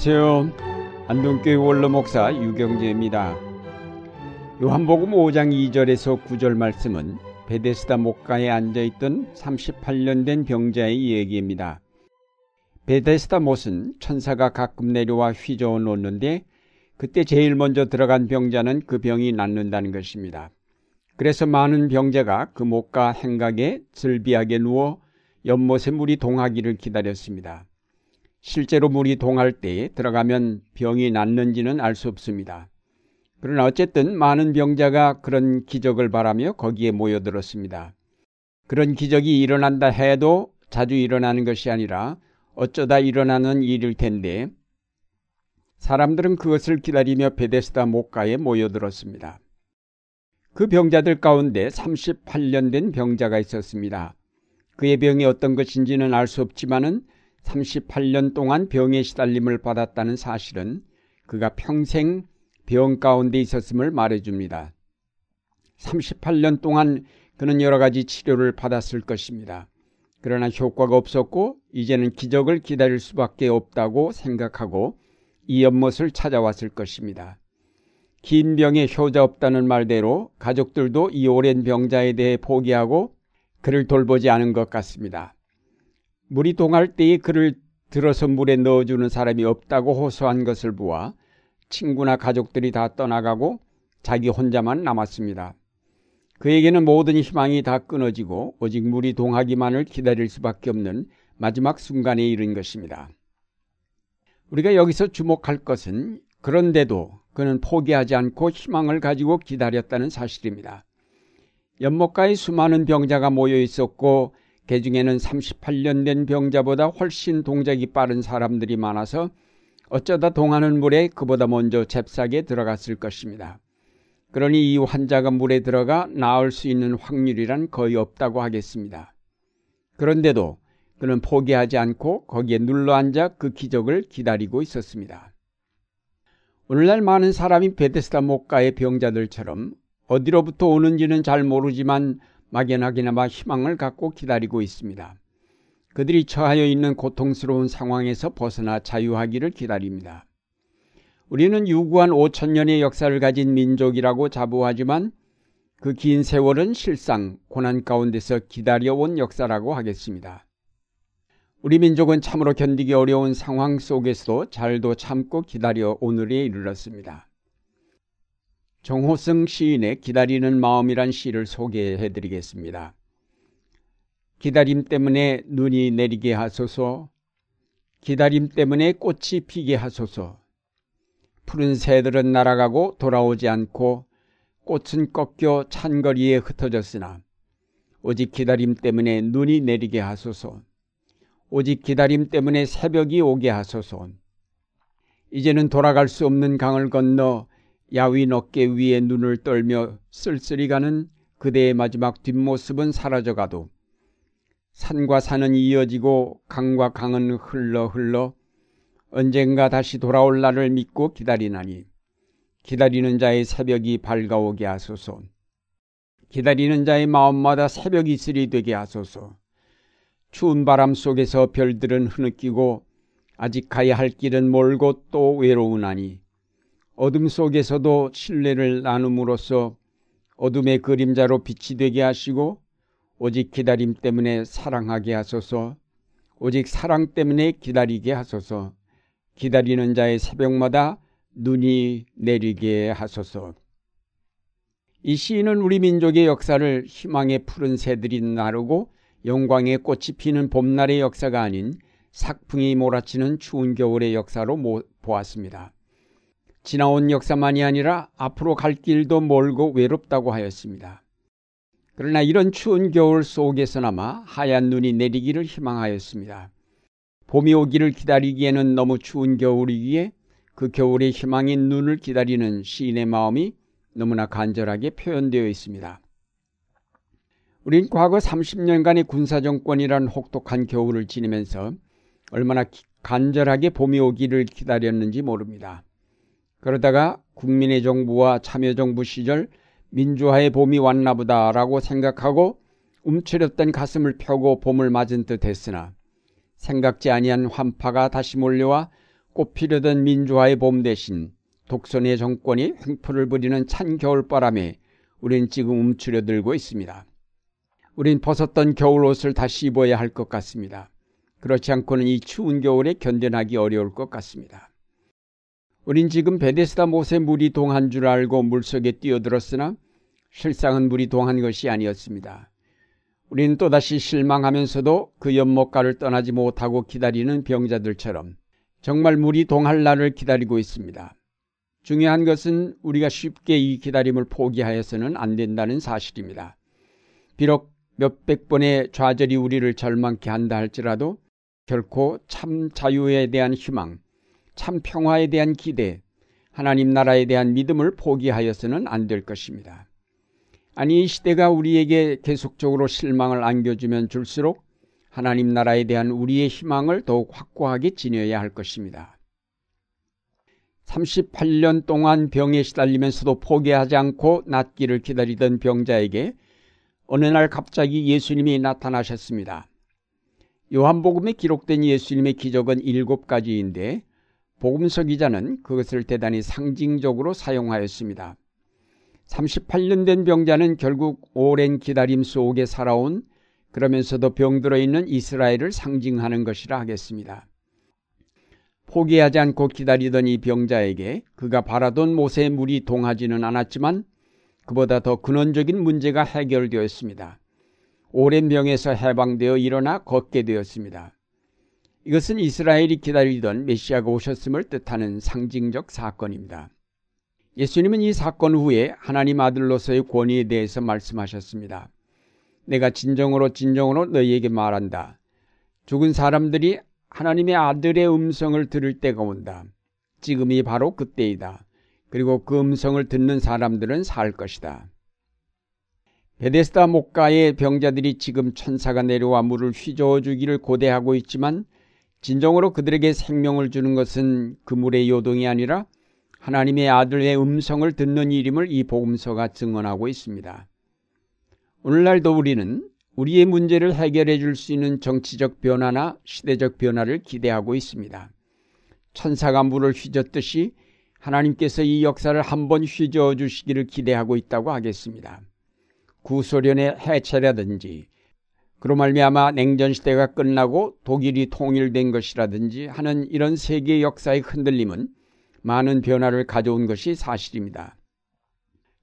안녕하세요. 안동교회 원로 목사 유경재입니다. 요한복음 5장 2절에서 9절 말씀은 베데스다 목가에 앉아 있던 38년 된 병자의 얘기입니다. 베데스다 못은 천사가 가끔 내려와 휘저어 놓는데 그때 제일 먼저 들어간 병자는 그 병이 낫는다는 것입니다. 그래서 많은 병자가 그 목가 행각에 즐비하게 누워 연못에 물이 동하기를 기다렸습니다. 실제로 물이 동할 때 들어가면 병이 낫는지는 알 수 없습니다. 그러나 어쨌든 많은 병자가 그런 기적을 바라며 거기에 모여들었습니다. 그런 기적이 일어난다 해도 자주 일어나는 것이 아니라 어쩌다 일어나는 일일 텐데 사람들은 그것을 기다리며 베데스다 목가에 모여들었습니다. 그 병자들 가운데 38년 된 병자가 있었습니다. 그의 병이 어떤 것인지는 알 수 없지만은 38년 동안 병에 시달림을 받았다는 사실은 그가 평생 병 가운데 있었음을 말해줍니다. 38년 동안 그는 여러 가지 치료를 받았을 것입니다. 그러나 효과가 없었고 이제는 기적을 기다릴 수밖에 없다고 생각하고 이 연못을 찾아왔을 것입니다. 긴 병에 효자 없다는 말대로 가족들도 이 오랜 병자에 대해 포기하고 그를 돌보지 않은 것 같습니다. 물이 동할 때에 그를 들어서 물에 넣어주는 사람이 없다고 호소한 것을 보아 친구나 가족들이 다 떠나가고 자기 혼자만 남았습니다. 그에게는 모든 희망이 다 끊어지고 오직 물이 동하기만을 기다릴 수밖에 없는 마지막 순간에 이른 것입니다. 우리가 여기서 주목할 것은 그런데도 그는 포기하지 않고 희망을 가지고 기다렸다는 사실입니다. 연못가에 수많은 병자가 모여 있었고 그 중에는 38년 된 병자보다 훨씬 동작이 빠른 사람들이 많아서 어쩌다 동하는 물에 그보다 먼저 잽싸게 들어갔을 것입니다. 그러니 이 환자가 물에 들어가 나을 수 있는 확률이란 거의 없다고 하겠습니다. 그런데도 그는 포기하지 않고 거기에 눌러 앉아 그 기적을 기다리고 있었습니다. 오늘날 많은 사람이 베데스다 목가의 병자들처럼 어디로부터 오는지는 잘 모르지만 막연하게나마 희망을 갖고 기다리고 있습니다. 그들이 처하여 있는 고통스러운 상황에서 벗어나 자유하기를 기다립니다. 우리는 유구한 5천 년의 역사를 가진 민족이라고 자부하지만 그 긴 세월은 실상 고난 가운데서 기다려온 역사라고 하겠습니다. 우리 민족은 참으로 견디기 어려운 상황 속에서도 잘도 참고 기다려 오늘에 이르렀습니다. 정호승 시인의 기다리는 마음이란 시를 소개해 드리겠습니다. 기다림 때문에 눈이 내리게 하소서, 기다림 때문에 꽃이 피게 하소서, 푸른 새들은 날아가고 돌아오지 않고 꽃은 꺾여 찬거리에 흩어졌으나 오직 기다림 때문에 눈이 내리게 하소서. 오직 기다림 때문에 새벽이 오게 하소서. 이제는 돌아갈 수 없는 강을 건너 야윈 어깨 위에 눈을 떨며 쓸쓸히 가는 그대의 마지막 뒷모습은 사라져가도 산과 산은 이어지고 강과 강은 흘러 흘러 언젠가 다시 돌아올 날을 믿고 기다리나니 기다리는 자의 새벽이 밝아오게 하소서. 기다리는 자의 마음마다 새벽 이슬이 되게 하소서. 추운 바람 속에서 별들은 흐느끼고 아직 가야 할 길은 멀고 또 외로우나니 어둠 속에서도 신뢰를 나눔으로써 어둠의 그림자로 빛이 되게 하시고 오직 기다림 때문에 사랑하게 하소서. 오직 사랑 때문에 기다리게 하소서. 기다리는 자의 새벽마다 눈이 내리게 하소서. 이 시인은 우리 민족의 역사를 희망의 푸른 새들이 나르고 영광의 꽃이 피는 봄날의 역사가 아닌 삭풍이 몰아치는 추운 겨울의 역사로 보았습니다. 지나온 역사만이 아니라 앞으로 갈 길도 멀고 외롭다고 하였습니다. 그러나 이런 추운 겨울 속에서나마 하얀 눈이 내리기를 희망하였습니다. 봄이 오기를 기다리기에는 너무 추운 겨울이기에 그 겨울의 희망인 눈을 기다리는 시인의 마음이 너무나 간절하게 표현되어 있습니다. 우린 과거 30년간의 군사정권이란 혹독한 겨울을 지내면서 얼마나 간절하게 봄이 오기를 기다렸는지 모릅니다. 그러다가 국민의 정부와 참여정부 시절 민주화의 봄이 왔나보다라고 생각하고 움츠렸던 가슴을 펴고 봄을 맞은 듯 했으나 생각지 아니한 환파가 다시 몰려와 꽃피려던 민주화의 봄 대신 독선의 정권이 횡포를 부리는 찬 겨울바람에 우린 지금 움츠려들고 있습니다. 우린 벗었던 겨울옷을 다시 입어야 할 것 같습니다. 그렇지 않고는 이 추운 겨울에 견뎌나기 어려울 것 같습니다. 우린 지금 베데스다 못에 물이 동한 줄 알고 물속에 뛰어들었으나 실상은 물이 동한 것이 아니었습니다. 우리는 또다시 실망하면서도 그 연못가를 떠나지 못하고 기다리는 병자들처럼 정말 물이 동할 날을 기다리고 있습니다. 중요한 것은 우리가 쉽게 이 기다림을 포기하여서는 안 된다는 사실입니다. 비록 몇백 번의 좌절이 우리를 절망케 한다 할지라도 결코 참 자유에 대한 희망, 참 평화에 대한 기대, 하나님 나라에 대한 믿음을 포기하여서는 안 될 것입니다. 아니 이 시대가 우리에게 계속적으로 실망을 안겨주면 줄수록 하나님 나라에 대한 우리의 희망을 더욱 확고하게 지녀야 할 것입니다. 38년 동안 병에 시달리면서도 포기하지 않고 낫기를 기다리던 병자에게 어느 날 갑자기 예수님이 나타나셨습니다. 요한복음에 기록된 예수님의 기적은 일곱 가지인데 복음서 기자는 그것을 대단히 상징적으로 사용하였습니다. 38년 된 병자는 결국 오랜 기다림 속에 살아온 그러면서도 병들어 있는 이스라엘을 상징하는 것이라 하겠습니다. 포기하지 않고 기다리던 이 병자에게 그가 바라던 못에 물이 동하지는 않았지만 그보다 더 근원적인 문제가 해결되었습니다. 오랜 병에서 해방되어 일어나 걷게 되었습니다. 이것은 이스라엘이 기다리던 메시아가 오셨음을 뜻하는 상징적 사건입니다. 예수님은 이 사건 후에 하나님 아들로서의 권위에 대해서 말씀하셨습니다. 내가 진정으로 진정으로 너희에게 말한다. 죽은 사람들이 하나님의 아들의 음성을 들을 때가 온다. 지금이 바로 그때이다. 그리고 그 음성을 듣는 사람들은 살 것이다. 베데스다 목가의 병자들이 지금 천사가 내려와 물을 휘저어 주기를 고대하고 있지만 진정으로 그들에게 생명을 주는 것은 그 물의 요동이 아니라 하나님의 아들의 음성을 듣는 일임을 이 복음서가 증언하고 있습니다. 오늘날도 우리는 우리의 문제를 해결해 줄 수 있는 정치적 변화나 시대적 변화를 기대하고 있습니다. 천사가 물을 휘젓듯이 하나님께서 이 역사를 한번 휘저어 주시기를 기대하고 있다고 하겠습니다. 구소련의 해체라든지 그로 말미암아 냉전 시대가 끝나고 독일이 통일된 것이라든지 하는 이런 세계 역사의 흔들림은 많은 변화를 가져온 것이 사실입니다.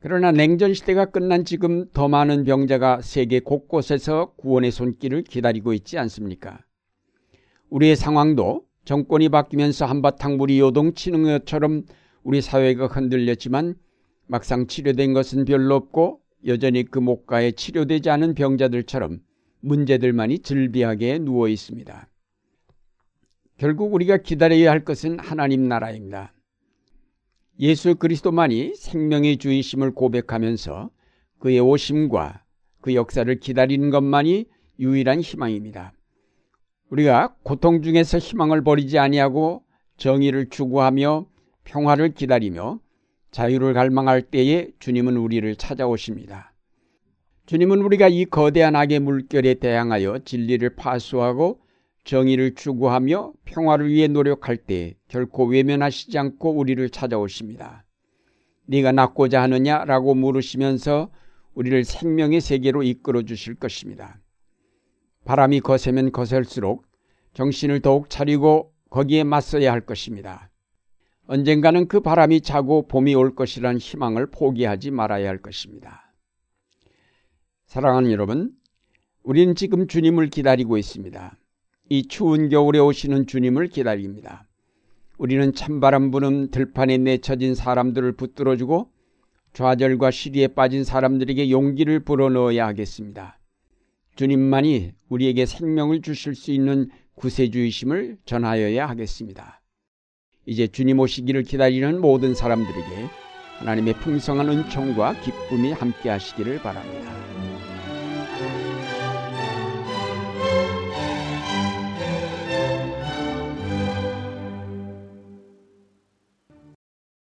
그러나 냉전 시대가 끝난 지금 더 많은 병자가 세계 곳곳에서 구원의 손길을 기다리고 있지 않습니까? 우리의 상황도 정권이 바뀌면서 한바탕 물이 요동치는 것처럼 우리 사회가 흔들렸지만 막상 치료된 것은 별로 없고 여전히 그 목가에 치료되지 않은 병자들처럼 문제들만이 즐비하게 누워 있습니다. 결국 우리가 기다려야 할 것은 하나님 나라입니다. 예수 그리스도만이 생명의 주이심을 고백하면서 그의 오심과 그 역사를 기다리는 것만이 유일한 희망입니다. 우리가 고통 중에서 희망을 버리지 아니하고 정의를 추구하며 평화를 기다리며 자유를 갈망할 때에 주님은 우리를 찾아오십니다. 주님은 우리가 이 거대한 악의 물결에 대항하여 진리를 파수하고 정의를 추구하며 평화를 위해 노력할 때 결코 외면하시지 않고 우리를 찾아오십니다. 네가 낫고자 하느냐라고 물으시면서 우리를 생명의 세계로 이끌어 주실 것입니다. 바람이 거세면 거셀수록 정신을 더욱 차리고 거기에 맞서야 할 것입니다. 언젠가는 그 바람이 차고 봄이 올 것이란 희망을 포기하지 말아야 할 것입니다. 사랑하는 여러분, 우리는 지금 주님을 기다리고 있습니다. 이 추운 겨울에 오시는 주님을 기다립니다. 우리는 찬바람 부는 들판에 내쳐진 사람들을 붙들어주고 좌절과 시리에 빠진 사람들에게 용기를 불어넣어야 하겠습니다. 주님만이 우리에게 생명을 주실 수 있는 구세주이심을 전하여야 하겠습니다. 이제 주님 오시기를 기다리는 모든 사람들에게 하나님의 풍성한 은총과 기쁨이 함께 하시기를 바랍니다.